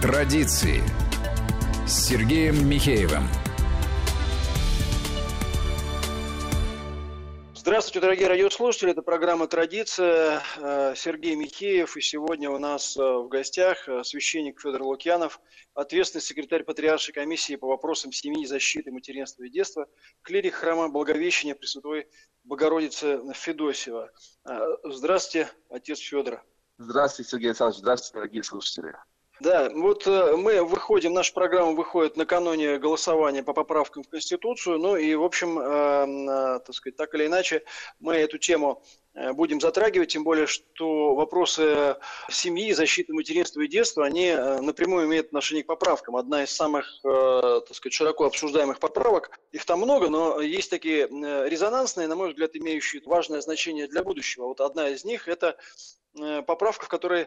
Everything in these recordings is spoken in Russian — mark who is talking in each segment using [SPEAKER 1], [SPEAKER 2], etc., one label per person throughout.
[SPEAKER 1] Традиции с Сергеем Михеевым.
[SPEAKER 2] Здравствуйте, дорогие радиослушатели. Это программа «Традиция». Э, Сергей Михеев. И сегодня у нас э, в гостях э, священник Федор Лукьянов, ответственный секретарь Патриаршей комиссии по вопросам семьи, защиты, материнства и детства, клирик храма Благовещения Пресвятой Богородицы Федосева. Здравствуйте, отец Федор.
[SPEAKER 3] Здравствуйте, Сергей Александрович. Здравствуйте, дорогие слушатели.
[SPEAKER 2] Да, вот э, мы выходим, наша программа выходит накануне голосования по поправкам в Конституцию, ну и, в общем, э, э, так сказать, так или иначе, мы эту тему будем затрагивать, тем более, что вопросы семьи, защиты материнства и детства, они напрямую имеют отношение к поправкам. Одна из самых, так сказать, широко обсуждаемых поправок, их там много, но есть такие резонансные, на мой взгляд, имеющие важное значение для будущего. Вот одна из них – это поправка, в которой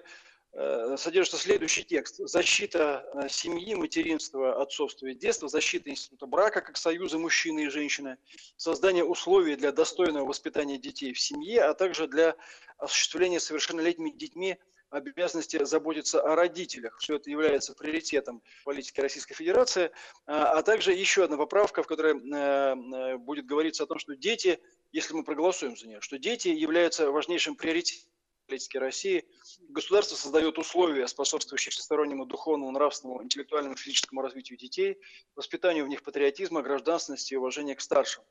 [SPEAKER 2] содержится следующий текст. Защита э, семьи, материнства, отцовства и детства, защита института брака как союза мужчины и женщины, создание условий для достойного воспитания детей в семье, а также для осуществления совершеннолетними детьми обязанности заботиться о родителях. Все это является приоритетом политики Российской Федерации. А, а также еще одна поправка, в которой э, будет говориться о том, что дети, если мы проголосуем за нее, что дети являются важнейшим приоритетом политики России. Государство создает условия, способствующие всестороннему духовному, нравственному, интеллектуальному физическому развитию детей, воспитанию в них патриотизма, гражданственности и уважения к старшим.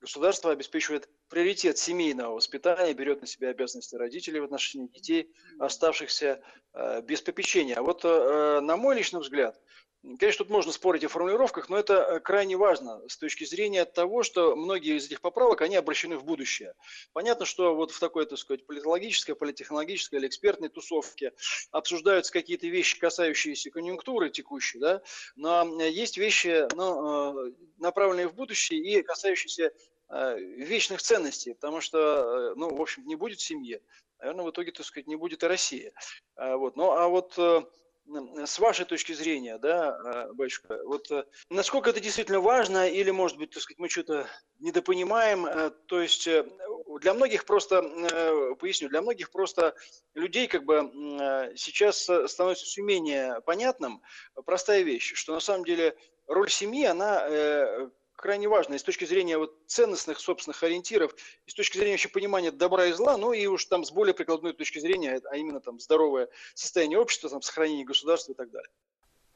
[SPEAKER 2] Государство обеспечивает приоритет семейного воспитания, берет на себя обязанности родителей в отношении детей, оставшихся э, без попечения. А вот, э, на мой личный взгляд, Конечно, тут можно спорить о формулировках, но это э, крайне важно с точки зрения того, что многие из этих поправок, они обращены в будущее. Понятно, что вот в такой, так сказать, политологической, политехнологической или экспертной тусовке обсуждаются какие-то вещи, касающиеся конъюнктуры текущей, да, но есть вещи, ну, э, направленные в будущее и касающиеся э, вечных ценностей, потому что, ну, в общем, не будет семьи, наверное, в итоге, так сказать, не будет и России. Вот. Ну, а вот с вашей точки зрения, да, а, батюшка, вот э, насколько это действительно важно, или, может быть, так сказать, мы что-то недопонимаем, э, то есть э, для многих просто, поясню, для многих просто людей как бы сейчас становится все менее понятным простая вещь, что на самом деле роль семьи, она крайне важно и с точки зрения вот ценностных собственных ориентиров, и с точки зрения вообще понимания добра и зла, ну и уж там с более прикладной точки зрения, а именно там здоровое состояние общества, там, сохранение государства и так далее.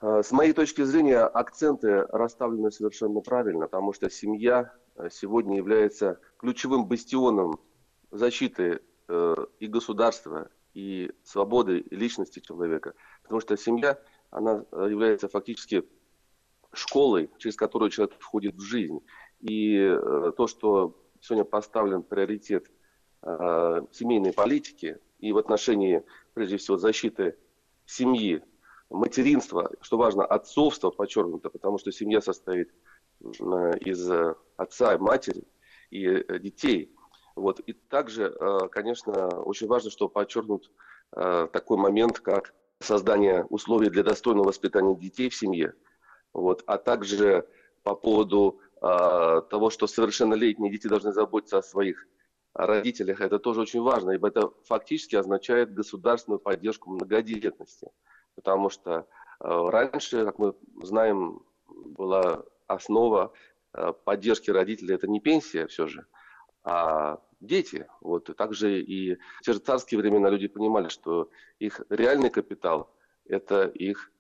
[SPEAKER 3] А, с моей точки зрения, акценты расставлены совершенно правильно, потому что семья э, сегодня является ключевым бастионом защиты э, и государства, и свободы и личности человека. Потому что семья, она э, является фактически школой, через которую человек входит в жизнь. И э, то, что сегодня поставлен приоритет э, семейной политики и в отношении, прежде всего, защиты семьи, материнства, что важно, отцовство подчеркнуто, потому что семья состоит э, из отца и матери и детей. Вот. И также, конечно, очень важно, что подчеркнут такой момент, как создание условий для достойного воспитания детей в семье, вот, а также по поводу э, того, что совершеннолетние дети должны заботиться о своих родителях, это тоже очень важно, ибо это фактически означает государственную поддержку многодетности. Потому что э, раньше, как мы знаем, была основа э, поддержки родителей, это не пенсия все же, а дети. Вот. И также и в те же царские времена люди понимали, что их реальный капитал – это их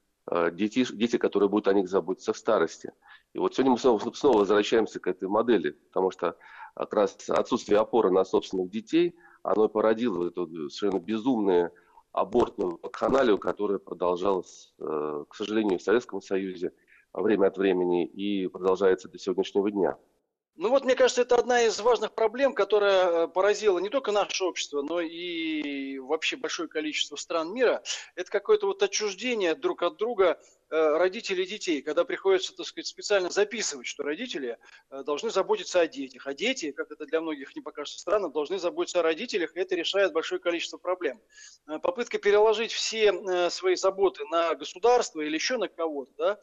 [SPEAKER 3] дети, дети, которые будут о них заботиться в старости. И вот сегодня мы снова, снова возвращаемся к этой модели, потому что как раз отсутствие опоры на собственных детей, оно породило эту совершенно безумную абортную вакханалию, которая продолжалась, э, к сожалению, в Советском Союзе время от времени и продолжается до сегодняшнего дня.
[SPEAKER 2] Ну вот, мне кажется, это одна из важных проблем, которая э, поразила не только наше общество, но и вообще большое количество стран мира. Это какое-то вот отчуждение друг от друга э, родителей детей, когда приходится, так сказать, специально записывать, что родители э, должны заботиться о детях, а дети, как это для многих не покажется странно, должны заботиться о родителях, и это решает большое количество проблем. Попытка переложить все свои заботы на государство или еще на кого-то, да,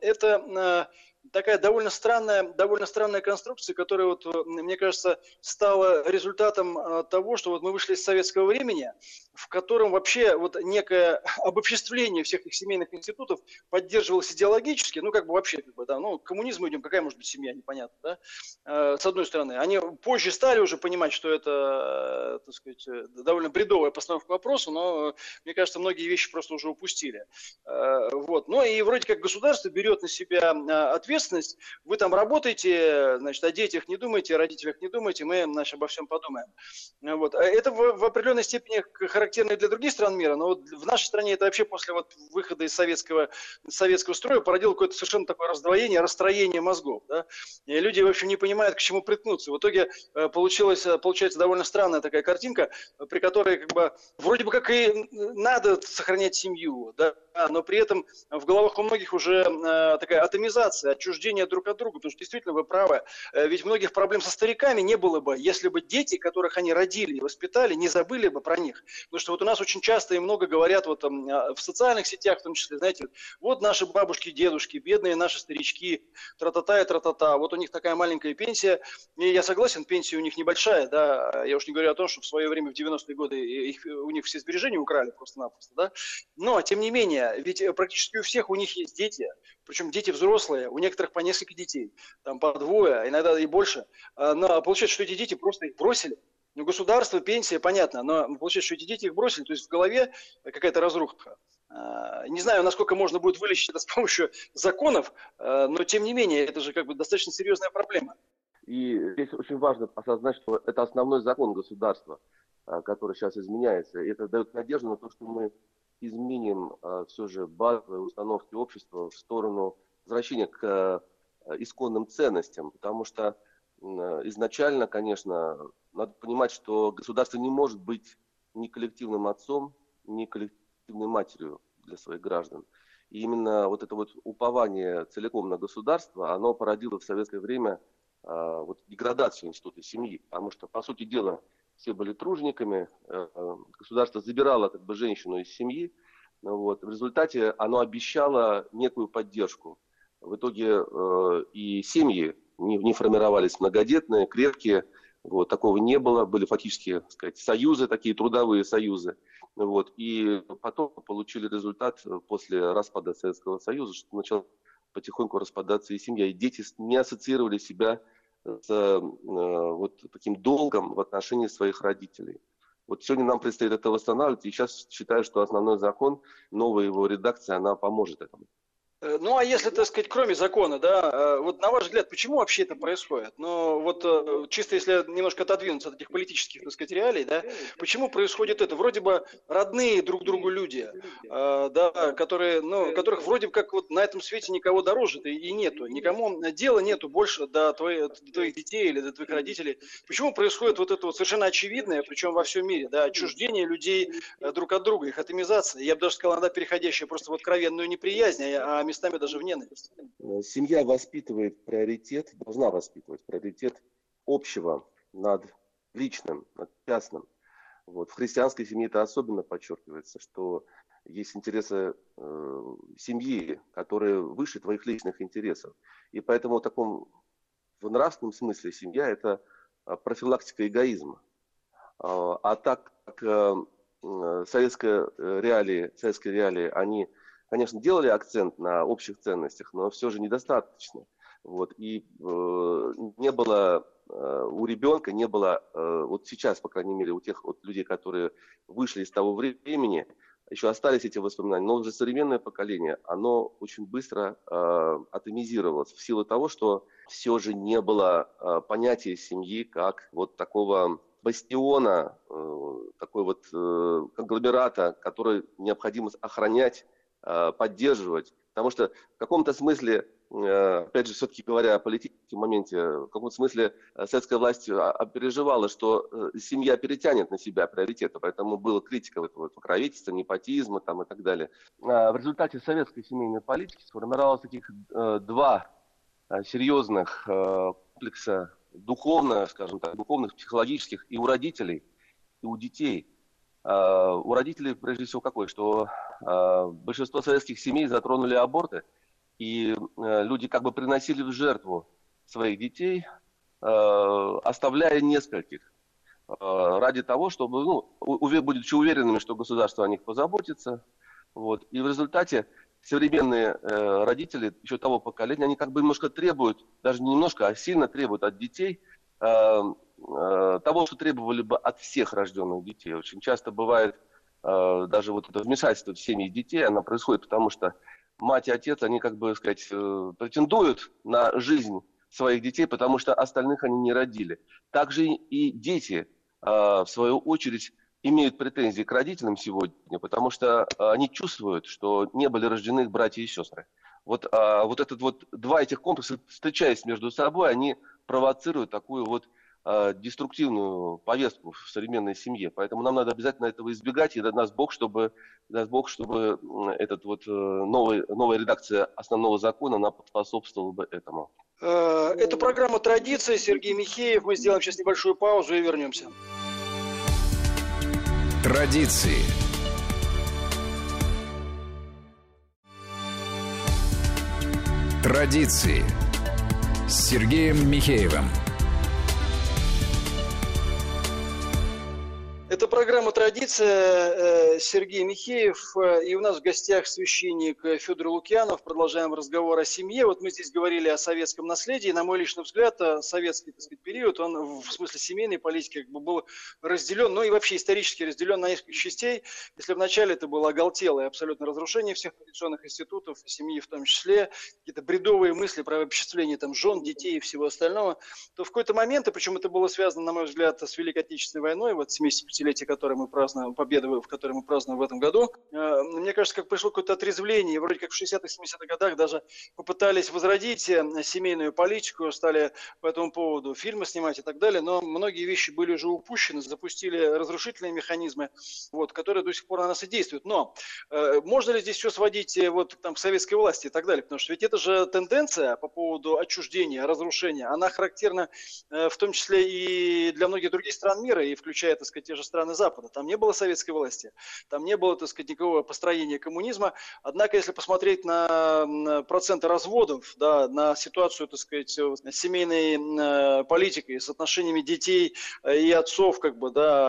[SPEAKER 2] это такая довольно странная, довольно странная конструкция, которая, вот, мне кажется, стала результатом а, того, что вот мы вышли из советского времени, в котором вообще вот некое обобществление всех их семейных институтов поддерживалось идеологически, ну как бы вообще, как бы, да, ну к коммунизму идем, какая может быть семья, непонятно, да, э, с одной стороны. Они позже стали уже понимать, что это, так сказать, довольно бредовая постановка к вопросу, но мне кажется, многие вещи просто уже упустили. Э, вот. Ну и вроде как государство берет на себя ответственность, вы там работаете, значит, о детях не думайте, о родителях не думайте, мы, значит, обо всем подумаем. Вот. Это в, в определенной степени характерно для других стран мира, но вот в нашей стране это вообще после вот выхода из советского, советского строя породило какое-то совершенно такое раздвоение, расстроение мозгов. Да? И люди, в общем, не понимают, к чему приткнуться. В итоге э, получилась, получается довольно странная такая картинка, при которой как бы вроде бы как и надо сохранять семью, да, но при этом в головах у многих уже э, такая атомизация, отчуждение друг от друга, потому что действительно вы правы, э, ведь многих проблем со стариками не было бы, если бы дети, которых они родили и воспитали, не забыли бы про них. Потому что вот у нас очень часто и много говорят вот там, в социальных сетях, в том числе, знаете, вот наши бабушки, дедушки, бедные наши старички, тра-та-та и тра-та-та, вот у них такая маленькая пенсия, и я согласен, пенсия у них небольшая, да, я уж не говорю о том, что в свое время, в 90-е годы, их, у них все сбережения украли просто-напросто, да, но, тем не менее, ведь практически у всех у них есть дети, причем дети взрослые, у некоторых по несколько детей, там по двое, а иногда и больше, а, но получается, что эти дети просто их бросили, ну, государство, пенсия, понятно, но получается, что эти дети их бросили, то есть в голове какая-то разруха. А, не знаю, насколько можно будет вылечить это с помощью законов, но тем не менее, это же как бы достаточно серьезная проблема.
[SPEAKER 3] И здесь очень важно осознать, что это основной закон государства, который сейчас изменяется. И это дает надежду на то, что мы изменим все же базовые установки общества в сторону возвращения к исконным ценностям, потому что изначально, конечно, надо понимать, что государство не может быть ни коллективным отцом, ни коллективной матерью для своих граждан. И именно вот это вот упование целиком на государство, оно породило в советское время вот, деградацию института семьи. Потому что, по сути дела, все были тружениками, э, государство забирало как бы женщину из семьи, вот. В результате оно обещало некую поддержку. В итоге э, и семьи не, не формировались многодетные, крепкие, вот, такого не было, были фактически так сказать, союзы, такие трудовые союзы. Вот, и потом получили результат после распада Советского Союза, что начала потихоньку распадаться и семья. И дети не ассоциировали себя с э, вот таким долгом в отношении своих родителей. Вот сегодня нам предстоит это восстанавливать, и сейчас считаю, что основной закон, новая его редакция, она поможет этому.
[SPEAKER 2] Э, ну, а если, так сказать, кроме закона, да, э, вот на ваш взгляд, почему вообще это происходит? Ну, вот э, чисто если немножко отодвинуться от этих политических, так сказать, реалий, да, почему происходит это? Вроде бы родные друг другу люди, да, которые, ну, которых вроде как вот на этом свете никого дороже и нету, никому дела нету больше до, твоих, до твоих детей или до твоих родителей. Почему происходит вот это вот совершенно очевидное, причем во всем мире, да, отчуждение людей друг от друга, их атомизация, я бы даже сказал, иногда переходящая просто в откровенную неприязнь, а местами даже в ненависть.
[SPEAKER 3] Э, семья воспитывает приоритет, должна воспитывать приоритет общего над личным, над частным. Вот. В христианской семье это особенно подчеркивается, что есть интересы э, семьи, которые выше твоих личных интересов. И поэтому в таком в нравственном смысле семья это э, профилактика эгоизма. А, а так как э, советская реалии, советские реалии, они конечно, делали акцент на общих ценностях, но все же недостаточно. Вот, и э, не было э, у ребенка, не было, э, вот сейчас, по крайней мере, у тех вот людей, которые вышли из того времени, еще остались эти воспоминания, но уже современное поколение, оно очень быстро э, атомизировалось в силу того, что все же не было э, понятия семьи как вот такого бастиона, э, такой вот э, конгломерата, который необходимо охранять поддерживать. Потому что в каком-то смысле, э, опять же, все-таки говоря о политическом моменте, в каком-то смысле э, советская власть переживала, что семья перетянет на себя приоритеты, поэтому была критика этого покровительства, непотизма там, и так далее. В результате советской семейной политики сформировалось таких два серьезных комплекса духовных, скажем так, духовных, психологических и у родителей, и у детей – а, у родителей, прежде всего, какой? Что а, большинство советских семей затронули аборты, и а, люди как бы приносили в жертву своих детей, оставляя нескольких. ради того, чтобы, ну, будучи уверенными, что государство о них позаботится. Вот. И в результате современные э, родители еще того поколения, они как бы немножко требуют, даже не немножко, а сильно требуют от детей э, э, того, что требовали бы от всех рожденных детей. Очень часто бывает э, даже вот это вмешательство в семьи детей, оно происходит потому, что мать и отец, они, как бы сказать, э, претендуют на жизнь своих детей, потому что остальных они не родили. Также и дети, э, в свою очередь, имеют претензии к родителям сегодня, потому что э, они чувствуют, что не были рождены их братья и сестры. Вот, вот этот вот два этих комплекса, встречаясь между собой, они провоцируют такую вот деструктивную повестку в современной семье. Поэтому нам надо обязательно этого избегать, и даст Бог, чтобы, даст Бог, чтобы этот вот новый, новая редакция основного закона она способствовала бы этому.
[SPEAKER 2] Э, это программа «Традиция». Сергей Михеев. Мы сделаем сейчас небольшую паузу и вернемся.
[SPEAKER 1] Традиции. Традиции с Сергеем Михеевым.
[SPEAKER 2] Программа «Традиция». Э, Сергей Михеев. Э, и у нас в гостях священник Федор Лукьянов. Продолжаем разговор о семье. Вот мы здесь говорили о советском наследии. На мой личный взгляд, э, советский так сказать, период, он в смысле семейной политики как бы был разделен, ну и вообще исторически разделен на несколько частей. Если вначале это было оголтелое абсолютно разрушение всех традиционных институтов, семьи в том числе, какие-то бредовые мысли про обобществление там, жен, детей и всего остального, то в какой-то момент, и причем это было связано, на мой взгляд, с Великой Отечественной войной, вот 75 десятилетие, которое мы празднуем, победы, в которой мы празднуем в этом году, э, мне кажется, как пришло какое-то отрезвление. Вроде как в 60-х, 70-х годах даже попытались возродить э, семейную политику, стали по этому поводу фильмы снимать и так далее, но многие вещи были уже упущены, запустили разрушительные механизмы, вот, которые до сих пор на нас и действуют. Но э, можно ли здесь все сводить вот, там, к советской власти и так далее? Потому что ведь это же тенденция по поводу отчуждения, разрушения, она характерна в том числе и для многих других стран мира, и включая, так сказать, те же страны Запада. Там не было советской власти, там не было, так сказать, никакого построения коммунизма. Однако, если посмотреть на проценты разводов, да, на ситуацию, так сказать, семейной э, политикой, с отношениями детей э, и отцов, как бы, да,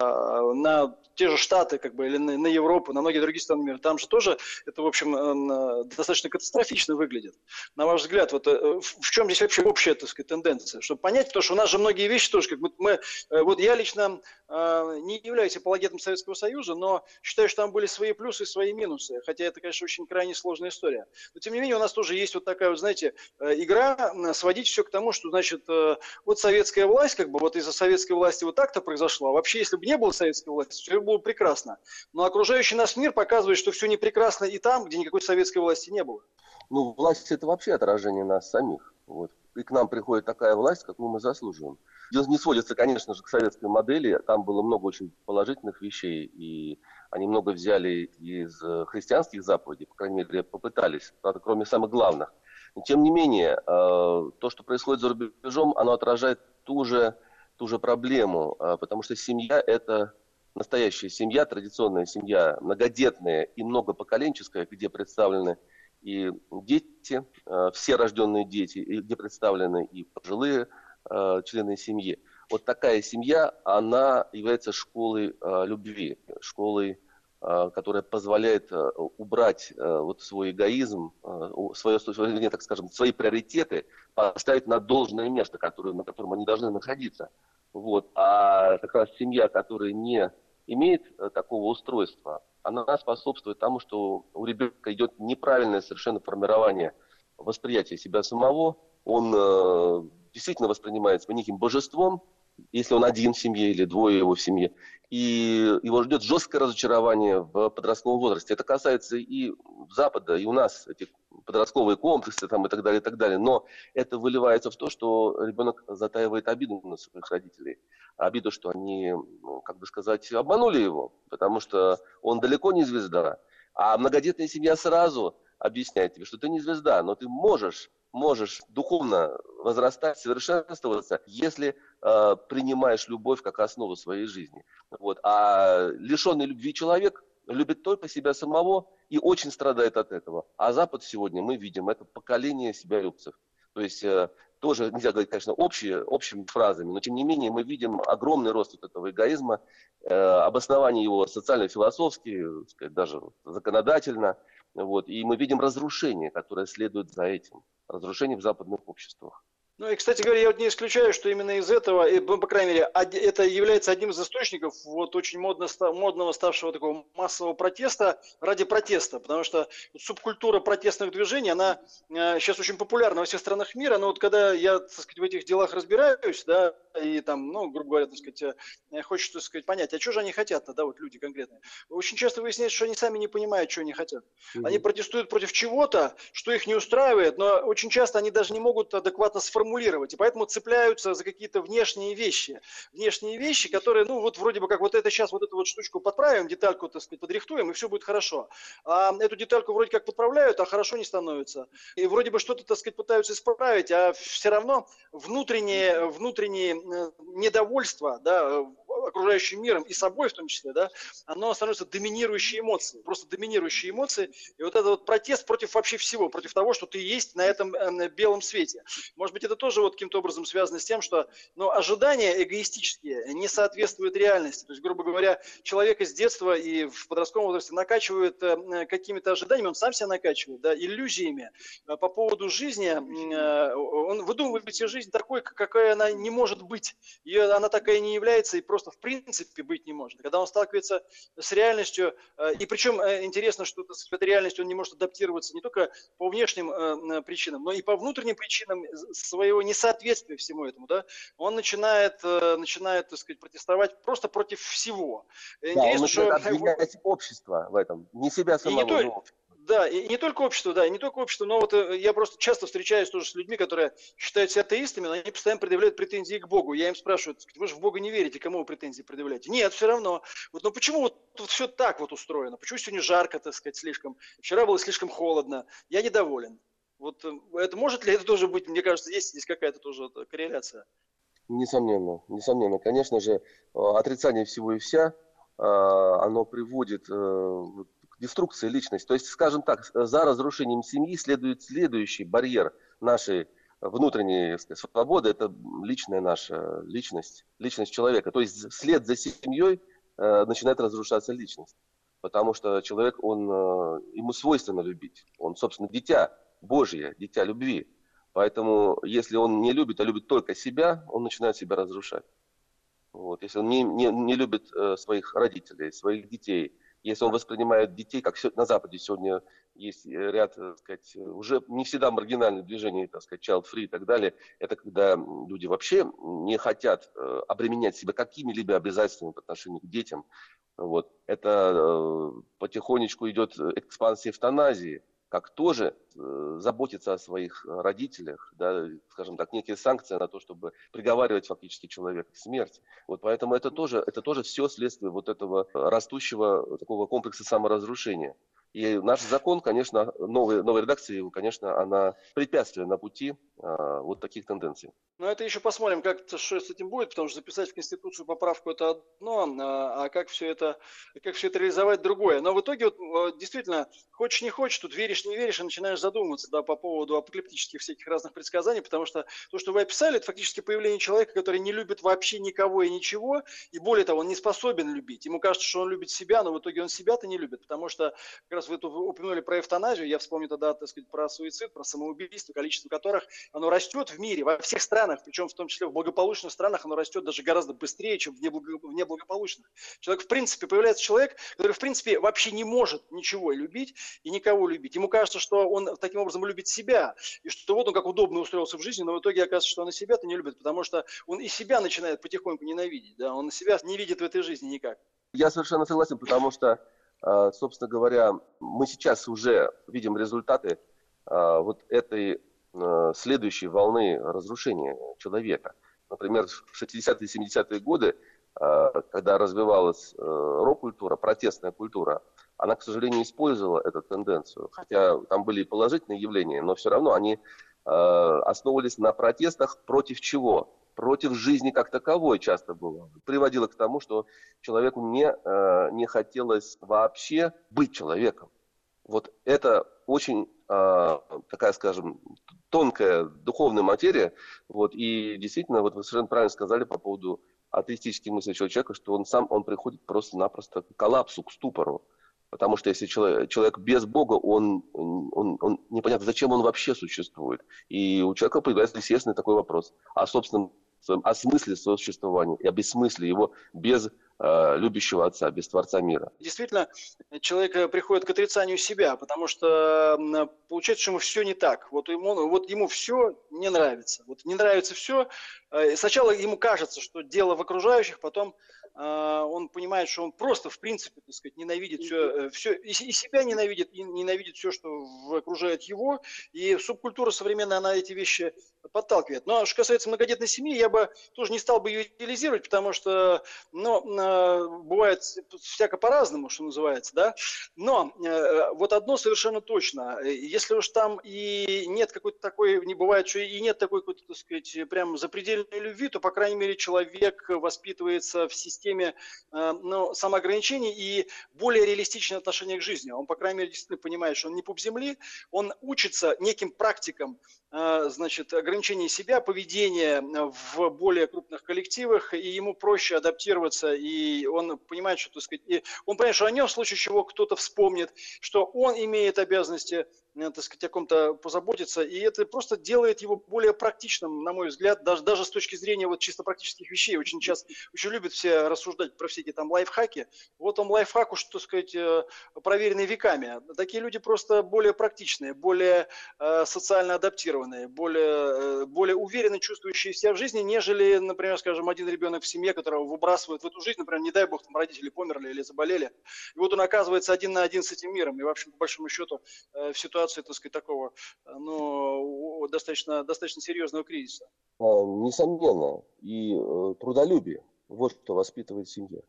[SPEAKER 2] на те же Штаты, как бы, или на, на Европу, на многие другие страны мира, там же тоже это, в общем, э, достаточно катастрофично выглядит. На ваш взгляд, вот в чем здесь вообще общая, так сказать, тенденция? Чтобы понять, потому что у нас же многие вещи тоже, как бы мы, вот я лично не являюсь апологетом Советского Союза, но считаю, что там были свои плюсы и свои минусы. Хотя это, конечно, очень крайне сложная история. Но, тем не менее, у нас тоже есть вот такая, вот, знаете, э, игра, сводить все к тому, что, значит, э, вот советская власть, как бы вот из-за советской власти вот так-то произошло. А вообще, если бы не было советской власти, все было прекрасно. Но окружающий нас мир показывает, что все не прекрасно и там, где никакой советской власти не было.
[SPEAKER 3] Ну, власть – это вообще отражение нас самих. Вот. И к нам приходит такая власть, какую мы заслуживаем. Дело не сводится, конечно же, к советской модели. Там было много очень положительных вещей, и они много взяли из э, христианских заповедей, по крайней мере, попытались, правда, кроме самых главных. Но, тем не менее, э, то, что происходит за рубежом, оно отражает ту же, ту же проблему, э, потому что семья – это настоящая семья, традиционная семья, многодетная и многопоколенческая, где представлены и дети, все рожденные дети, где представлены и пожилые Э, члены семьи. Вот такая семья, она является школой э, любви, школой, э, которая позволяет убрать вот свой эгоизм, свое, свое, так скажем, свои приоритеты, поставить на должное место, которое, на котором они должны находиться. Вот. А как раз семья, которая не имеет такого устройства, она способствует тому, что у ребенка идет неправильное совершенно формирование восприятия себя самого, он действительно воспринимается неким божеством, если он один в семье или двое его в семье. И его ждет жесткое разочарование в подростковом возрасте. Это касается и Запада, и у нас эти подростковые комплексы там, и так далее, и так далее. Но это выливается в то, что ребенок затаивает обиду на своих родителей. Обиду, что они, ну, как бы сказать, обманули его, потому что он далеко не звезда. А многодетная семья сразу объясняет тебе, что ты не звезда, но ты можешь можешь духовно возрастать, совершенствоваться, если э, принимаешь любовь как основу своей жизни. Вот. А лишенный любви человек любит только себя самого и очень страдает от этого. А Запад сегодня, мы видим, это поколение себялюбцев. То есть э, тоже нельзя говорить, конечно, общие, общими фразами, но тем не менее мы видим огромный рост вот этого эгоизма, э, обоснование его социально-философски, даже законодательно, вот, и мы видим разрушение, которое следует за этим, разрушение в западных обществах.
[SPEAKER 2] Ну и, кстати говоря, я вот не исключаю, что именно из этого, ну, по крайней мере, это является одним из источников вот очень модно, модного ставшего такого массового протеста ради протеста, потому что субкультура протестных движений, она сейчас э, очень популярна во всех странах мира, но вот когда я, так сказать, в этих делах разбираюсь, да, и там, ну, грубо говоря, так сказать, э, хочется, так сказать, понять, а что же они хотят-то, да, вот люди конкретные. Очень часто выясняется, что они сами не понимают, что они хотят. Они протестуют против чего-то, что их не устраивает, но очень часто они даже не могут адекватно сформулировать формулировать, и поэтому цепляются за какие-то внешние вещи. Внешние вещи, которые, ну, вот вроде бы как вот это сейчас вот эту вот штучку подправим, детальку, так сказать, подрихтуем, и все будет хорошо. А эту детальку вроде как подправляют, а хорошо не становится. И вроде бы что-то, так сказать, пытаются исправить, а все равно внутреннее, внутреннее э, недовольство, да, окружающим миром и собой в том числе, да, оно становится доминирующей эмоцией, просто доминирующей эмоцией. И вот этот вот протест против вообще всего, против того, что ты есть на этом э, белом свете. Может быть, это тоже вот каким-то образом связано с тем, что ну, ожидания эгоистические не соответствуют реальности. То есть, грубо говоря, человека с детства и в подростковом возрасте накачивают э, какими-то ожиданиями, он сам себя накачивает, да, иллюзиями э, по поводу жизни. Он выдумывает себе жизнь такой, какая она не может быть. И она такая не является, и просто в принципе быть не может. Когда он сталкивается с реальностью, э, и причем э, интересно, что с этой реальностью он не может адаптироваться не только по внешним э, причинам, но и по внутренним причинам своего несоответствия всему этому, да, он начинает, начинает, так сказать, протестовать просто против всего.
[SPEAKER 3] Да, интересно, он что... обвинять общество в этом, не себя самого, и не
[SPEAKER 2] то... Да, и не только общество, да, и не только общество, но вот э, я просто часто встречаюсь тоже с людьми, которые считают себя атеистами, но они постоянно предъявляют претензии к Богу. Я им спрашиваю, вы же в Бога не верите, кому вы претензии предъявляете? Нет, все равно. Вот, но почему вот, вот все так вот устроено? Почему сегодня жарко, так сказать, слишком? Вчера было слишком холодно. Я недоволен. Вот э, это может ли это тоже быть? Мне кажется, есть здесь какая-то тоже корреляция.
[SPEAKER 3] Несомненно, несомненно. Конечно же, э, отрицание всего и вся, оно приводит деструкции личности. То есть, скажем так, за разрушением семьи следует следующий барьер нашей внутренней сказать, свободы, это личная наша личность, личность человека. То есть вслед за семьей э, начинает разрушаться личность. Потому что человек, он, э, ему свойственно любить. Он, собственно, дитя Божье, дитя любви. Поэтому, если он не любит, а любит только себя, он начинает себя разрушать. Вот. Если он не, не, не любит э, своих родителей, своих детей, если он воспринимает детей, как на Западе сегодня есть э, ряд, так сказать, уже не всегда маргинальных движений, так сказать, child-free и так далее, это когда люди вообще не хотят э, обременять себя какими-либо обязательствами по отношению к детям. Вот. Это э, потихонечку идет экспансия эвтаназии, как тоже э, заботиться о своих родителях, да, скажем так, некие санкции на то, чтобы приговаривать фактически человека к смерти. Вот поэтому это тоже, это тоже все следствие вот этого растущего такого комплекса саморазрушения. И наш закон, конечно, новой, новой редакции, конечно, она препятствие на пути а, вот таких тенденций.
[SPEAKER 2] Но это еще посмотрим, как что с этим будет, потому что записать в Конституцию поправку это одно, а, а как все это, как все это реализовать другое. Но в итоге вот, действительно, хочешь не хочешь, тут веришь не веришь, и начинаешь задумываться да, по поводу апокалиптических всяких разных предсказаний, потому что то, что вы описали, это фактически появление человека, который не любит вообще никого и ничего, и более того, он не способен любить. Ему кажется, что он любит себя, но в итоге он себя-то не любит, потому что как раз вы тут упомянули про эвтаназию, я вспомню тогда, так сказать, про суицид, про самоубийство, количество которых оно растет в мире, во всех странах, причем в том числе в благополучных странах оно растет даже гораздо быстрее, чем в, в неблагополучных. Человек, в принципе, появляется человек, который, в принципе, вообще не может ничего любить и никого любить. Ему кажется, что он таким образом любит себя, и что вот он как удобно устроился в жизни, но в итоге оказывается, что он и себя-то не любит, потому что он и себя начинает потихоньку ненавидеть, да, он себя не видит в этой жизни никак.
[SPEAKER 3] Я совершенно согласен, потому что собственно говоря, мы сейчас уже видим результаты а, вот этой а, следующей волны разрушения человека. Например, в 60-е 70-е годы, когда развивалась рок-культура, протестная культура, она, к сожалению, использовала эту тенденцию. Хотя там были положительные явления, но все равно они основывались на протестах против чего? Против жизни как таковой часто было. Приводило к тому, что человеку не, э, не хотелось вообще быть человеком. Вот это очень э, такая, скажем, тонкая духовная материя. Вот, и действительно, вот вы совершенно правильно сказали по поводу атеистически мыслящего человека, что он сам, он приходит просто-напросто к коллапсу, к ступору. Потому что если человек, человек без Бога, он, он, он непонятно, зачем он вообще существует. И у человека появляется естественный такой вопрос о собственном о смысле существования и об смысле его без э, любящего Отца, без Творца мира.
[SPEAKER 2] Действительно, человек э, приходит к отрицанию себя, потому что получается, что ему все не так. Вот ему, вот ему все не нравится. Вот не нравится все. Э, сначала ему кажется, что дело в окружающих, потом он понимает, что он просто, в принципе, так сказать, ненавидит все, все и себя ненавидит, и ненавидит все, что окружает его, и субкультура современная, она эти вещи подталкивает. Но что касается многодетной семьи, я бы тоже не стал бы ее идеализировать, потому что, ну, а, бывает всяко по-разному, что называется, да, но э, вот одно совершенно точно, если уж там и нет какой-то такой, не бывает, что и нет такой, так сказать, прям запредельной любви, то, по крайней мере, человек воспитывается в системе системе э, ну, самоограничений и более реалистичное отношение к жизни. Он, по крайней мере, действительно понимает, что он не пуп земли, он учится неким практикам э, значит, ограничения себя, поведения в более крупных коллективах, и ему проще адаптироваться, и он понимает, что, так сказать, и он понимает, что о нем в случае чего кто-то вспомнит, что он имеет обязанности Э, так сказать, о ком-то позаботиться, и это просто делает его более практичным, на мой взгляд, даже, даже с точки зрения вот чисто практических вещей. Очень часто, очень любят все рассуждать про все эти там лайфхаки. Вот он лайфхак уж, так сказать, э, проверенный веками. Такие люди просто более практичные, более э, социально адаптированные, более, э, более уверенно чувствующие себя в жизни, нежели, например, скажем, один ребенок в семье, которого выбрасывают в эту жизнь, например, не дай бог, там родители померли или заболели, и вот он оказывается один на один с этим миром, и, в общем, по большому счету, э, в ситуации ситуации, так сказать, такого, ну, достаточно, достаточно серьезного кризиса?
[SPEAKER 3] А, несомненно. И э, трудолюбие. Вот что воспитывает семья.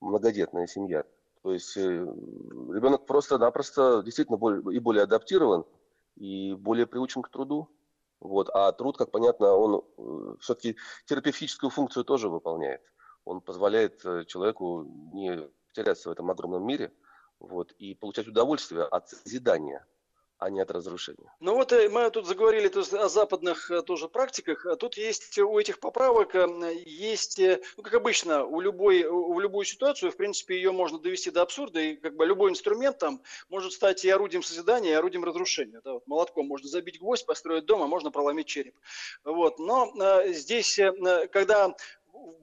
[SPEAKER 3] Многодетная семья. То есть э, ребенок просто-напросто действительно и более адаптирован, и более приучен к труду. Вот. А труд, как понятно, он э, все-таки терапевтическую функцию тоже выполняет. Он позволяет человеку не теряться в этом огромном мире вот, и получать удовольствие от созидания а не от разрушения.
[SPEAKER 2] Ну вот э, мы тут заговорили о западных э, тоже практиках. А тут есть у этих поправок, э, есть, ну, как обычно, у любой, у любую ситуацию, в принципе, ее можно довести до абсурда, и как бы любой инструмент там может стать и орудием созидания, и орудием разрушения. Да, вот молотком можно забить гвоздь, построить дом, а можно проломить череп. Вот. Но здесь, когда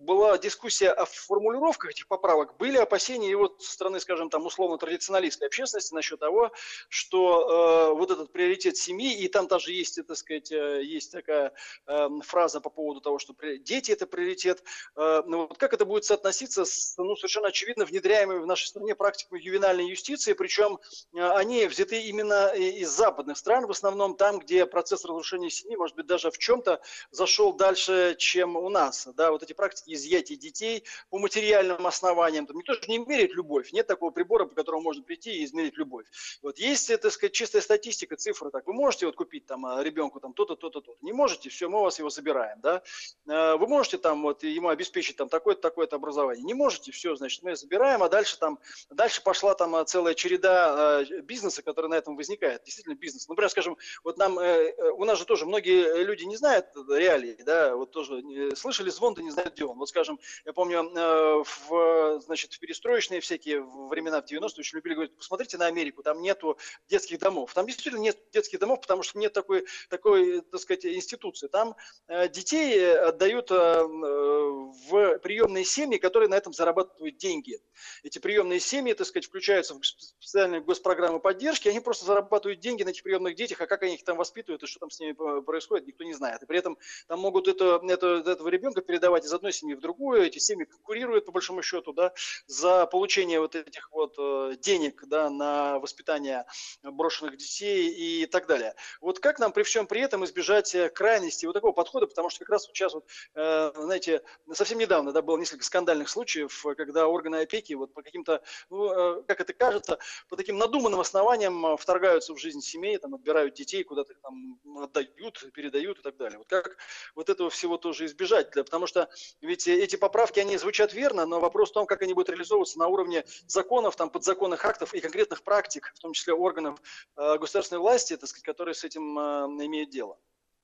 [SPEAKER 2] была дискуссия о формулировках этих поправок, были опасения его со стороны, скажем, там условно-традиционалистской общественности насчет того, что э, вот этот приоритет семьи, и там даже есть, так сказать, э, есть такая э, фраза по поводу того, что дети это приоритет, э, ну, вот как это будет соотноситься с, ну, совершенно очевидно внедряемыми в нашей стране практиками ювенальной юстиции, причем э, они взяты именно из западных стран, в основном там, где процесс разрушения семьи, может быть, даже в чем-то зашел дальше, чем у нас, да, вот эти практики изъятия детей по материальным основаниям. Там никто же не меряет любовь. Нет такого прибора, по которому можно прийти и измерить любовь. Вот есть, так сказать, чистая статистика, цифры. Так, вы можете вот купить там а, ребенку там то-то, то-то, то-то. Не можете, все, мы вас его забираем, да. А, вы можете там вот ему обеспечить там такое-то, такое-то образование. Не можете, все, значит, мы забираем, а дальше там, дальше пошла там а, целая череда бизнеса, который на этом возникает. Действительно бизнес. Например, скажем, вот нам, э, э, у нас же тоже многие люди не знают реалии, да, вот тоже слышали звон, да не знают, он. Вот, скажем, я помню, э, в, значит, в перестроечные всякие времена в 90-е очень любили говорить, посмотрите на Америку, там нету детских домов. Там действительно нет детских домов, потому что нет такой, такой так сказать, институции. Там э, детей отдают э, в приемные семьи, которые на этом зарабатывают деньги. Эти приемные семьи, так сказать, включаются в специальные госпрограммы поддержки, они просто зарабатывают деньги на этих приемных детях, а как они их там воспитывают и что там с ними происходит, никто не знает. И при этом там могут это, это, этого ребенка передавать из одной семьи в другую, эти семьи конкурируют по большому счету, да, за получение вот этих вот э, денег, да, на воспитание брошенных детей и так далее. Вот как нам при всем при этом избежать э, крайности вот такого подхода, потому что как раз сейчас вот, э, знаете, совсем недавно, да, было несколько скандальных случаев, когда органы опеки вот по каким-то, ну, как это кажется, по таким надуманным основаниям вторгаются в жизнь семей, там, отбирают детей, куда-то там отдают, передают и так далее. Вот как вот этого всего тоже избежать, да, потому что ведь эти поправки, они звучат верно, но вопрос в том, как они будут реализовываться на уровне законов, там, подзаконных актов и конкретных практик, в том числе органов э, государственной власти, так сказать, которые с этим э, имеют дело.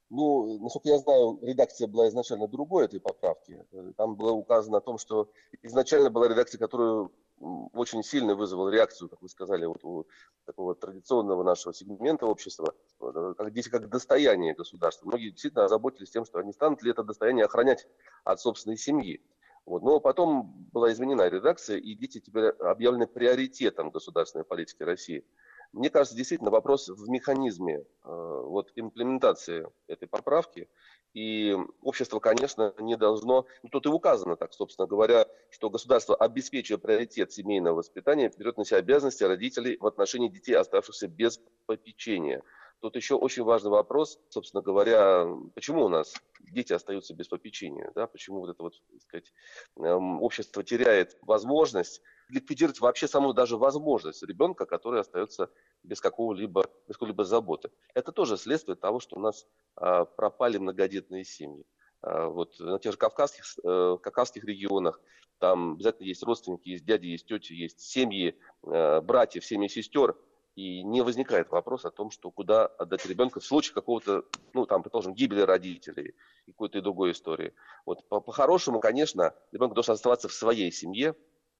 [SPEAKER 3] Ну, насколько я знаю, редакция была изначально другой этой поправки. Там было указано о том, что изначально была редакция, которую очень сильно вызвала реакцию, как вы сказали, вот у такого традиционного нашего сегмента общества, как, дети как достояние государства. Многие действительно озаботились тем, что они станут ли это достояние охранять от собственной семьи. Вот. Но потом была изменена редакция, и дети теперь объявлены приоритетом государственной политики России. Мне кажется, действительно вопрос в механизме э, вот, имплементации этой поправки. И общество, конечно, не должно, ну, тут и указано так, собственно говоря, что государство, обеспечивая приоритет семейного воспитания, берет на себя обязанности родителей в отношении детей, оставшихся без попечения. Тут еще очень важный вопрос, собственно говоря, почему у нас дети остаются без попечения, да, почему вот это вот, так сказать, эм, общество теряет возможность ликвидировать вообще саму даже возможность ребенка, который остается без какого-либо без какой-либо заботы. Это тоже следствие того, что у нас а, пропали многодетные семьи. А, вот на тех же кавказских, э, кавказских регионах там обязательно есть родственники, есть дяди, есть тети, есть семьи, э, братьев, семьи сестер, и не возникает вопрос о том, что куда отдать ребенка в случае какого-то, ну, там, предположим, гибели родителей и какой-то другой истории. Вот по-хорошему, конечно, ребенок должен оставаться в своей семье,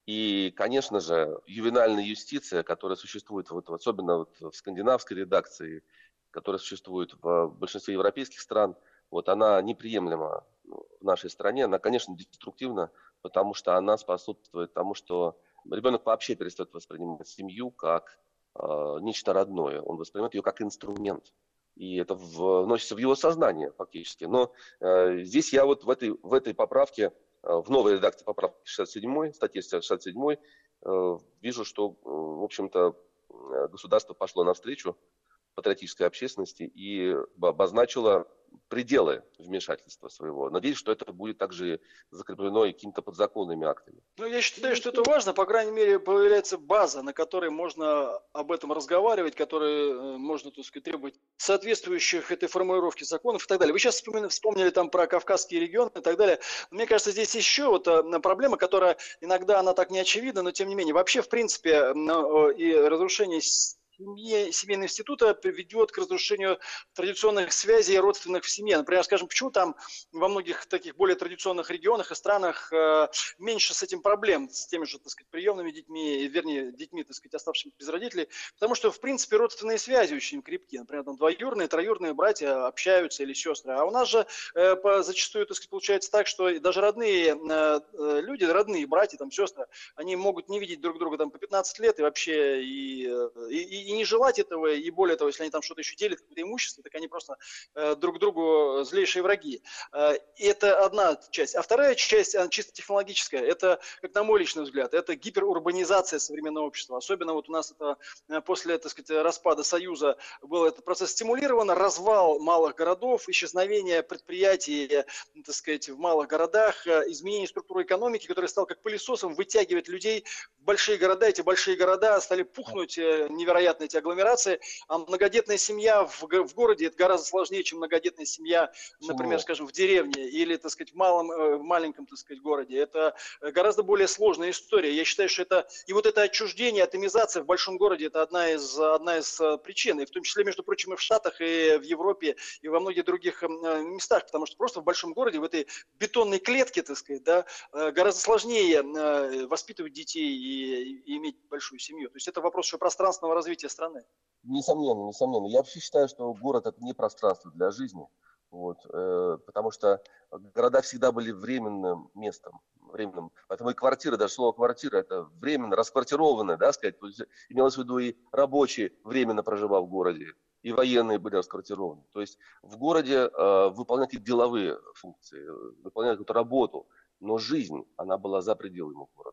[SPEAKER 3] и, конечно же, ювенальная юстиция, которая существует, вот, особенно вот в скандинавской редакции, которая существует в большинстве европейских стран, вот она неприемлема ну, в нашей стране. Она, конечно, деструктивна, потому что она способствует тому, что ребенок вообще перестает воспринимать семью как э, нечто родное. Он воспринимает ее как инструмент. И это вносится в его сознание фактически. Но э, здесь я вот в этой, в этой поправке в новой редакции поправки 67, статьи 67, э, вижу, что, э, в общем-то, государство пошло навстречу патриотической общественности и обозначило пределы вмешательства своего. Надеюсь, что это будет также закреплено и какими-то подзаконными актами.
[SPEAKER 2] Ну, я считаю, что это важно. По крайней мере, появляется база, на которой можно об этом разговаривать, которой э, можно, так сказать, требовать соответствующих этой формулировке законов и так далее. Вы сейчас вспомнили, вспомнили там про Кавказские регионы и так далее. Мне кажется, здесь еще вот э, проблема, которая иногда она так не очевидна, но тем не менее. Вообще, в принципе, и разрушение семье, семейного института приведет к разрушению традиционных связей родственных в семье. Например, скажем, почему там во многих таких более традиционных регионах и странах э, меньше с этим проблем, с теми же, так сказать, приемными детьми, вернее, детьми, так сказать, оставшими без родителей, потому что, в принципе, родственные связи очень крепки. Например, там двоюродные, троюродные братья общаются или сестры. А у нас же э, по, зачастую, так сказать, получается так, что даже родные э, э люди, родные братья, там, сестры, они могут не видеть друг друга там по 15 лет и вообще и, э, и, и и не желать этого, и более того, если они там что-то еще делят, какое-то имущество, так они просто э, друг другу злейшие враги. Э, это одна часть. А вторая часть, она чисто технологическая, это, как на мой личный взгляд, это гиперурбанизация современного общества. Особенно вот у нас это э, после, так сказать, распада Союза был этот процесс стимулирован, развал малых городов, исчезновение предприятий, так сказать, в малых городах, э, изменение структуры экономики, который стал как пылесосом вытягивать людей в большие города. Эти большие города стали пухнуть э, невероятно невероятно эти агломерации. А многодетная семья в, в городе это гораздо сложнее, чем многодетная семья, например, Почему? скажем, в деревне или, так сказать, в малом, э, в маленьком, так сказать, городе. Это гораздо более сложная история. Я считаю, что это и вот это отчуждение, атомизация в большом городе это одна из одна из э, причин, и в том числе, между прочим, и в Штатах, и в Европе, и во многих других э, местах, потому что просто в большом городе в этой бетонной клетке, так сказать, да, гораздо сложнее воспитывать детей и, и иметь большую семью. То есть это вопрос еще пространственного развития страны.
[SPEAKER 3] Несомненно, несомненно. Я вообще считаю, что город это не пространство для жизни. Вот, э, потому что города всегда были временным местом, временным. Поэтому и квартира, даже слово квартира, это временно расквартированное, да, сказать. Есть имелось в виду и рабочие временно проживал в городе, и военные были расквартированы. То есть в городе э, выполняют деловые функции, выполняют какую-то работу, но жизнь, она была за пределами города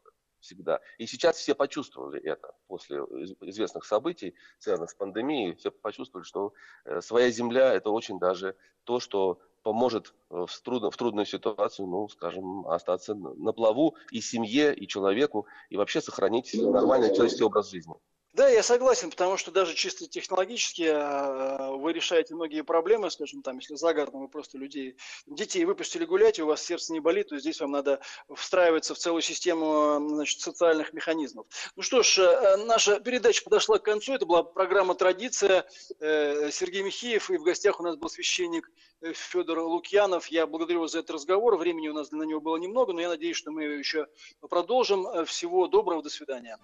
[SPEAKER 3] всегда. И сейчас все почувствовали это после известных событий, связанных с пандемией. Все почувствовали, что э, своя земля – это очень даже то, что поможет э, в, трудно, в трудную ситуацию, ну, скажем, остаться на плаву и семье, и человеку, и вообще сохранить нормальный человеческий образ жизни.
[SPEAKER 2] Да, я согласен, потому что даже чисто технологически э, вы решаете многие проблемы, скажем, там, если за городом вы просто людей, детей выпустили гулять, и у вас сердце не болит, то здесь вам надо встраиваться в целую систему значит, социальных механизмов. Ну что ж, э, наша передача подошла к концу, это была программа «Традиция», э, Сергей Михеев, и в гостях у нас был священник Федор Лукьянов. Я благодарю вас за этот разговор, времени у нас на него было немного, но я надеюсь, что мы еще продолжим. Всего доброго, до свидания.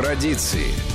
[SPEAKER 1] Традиции.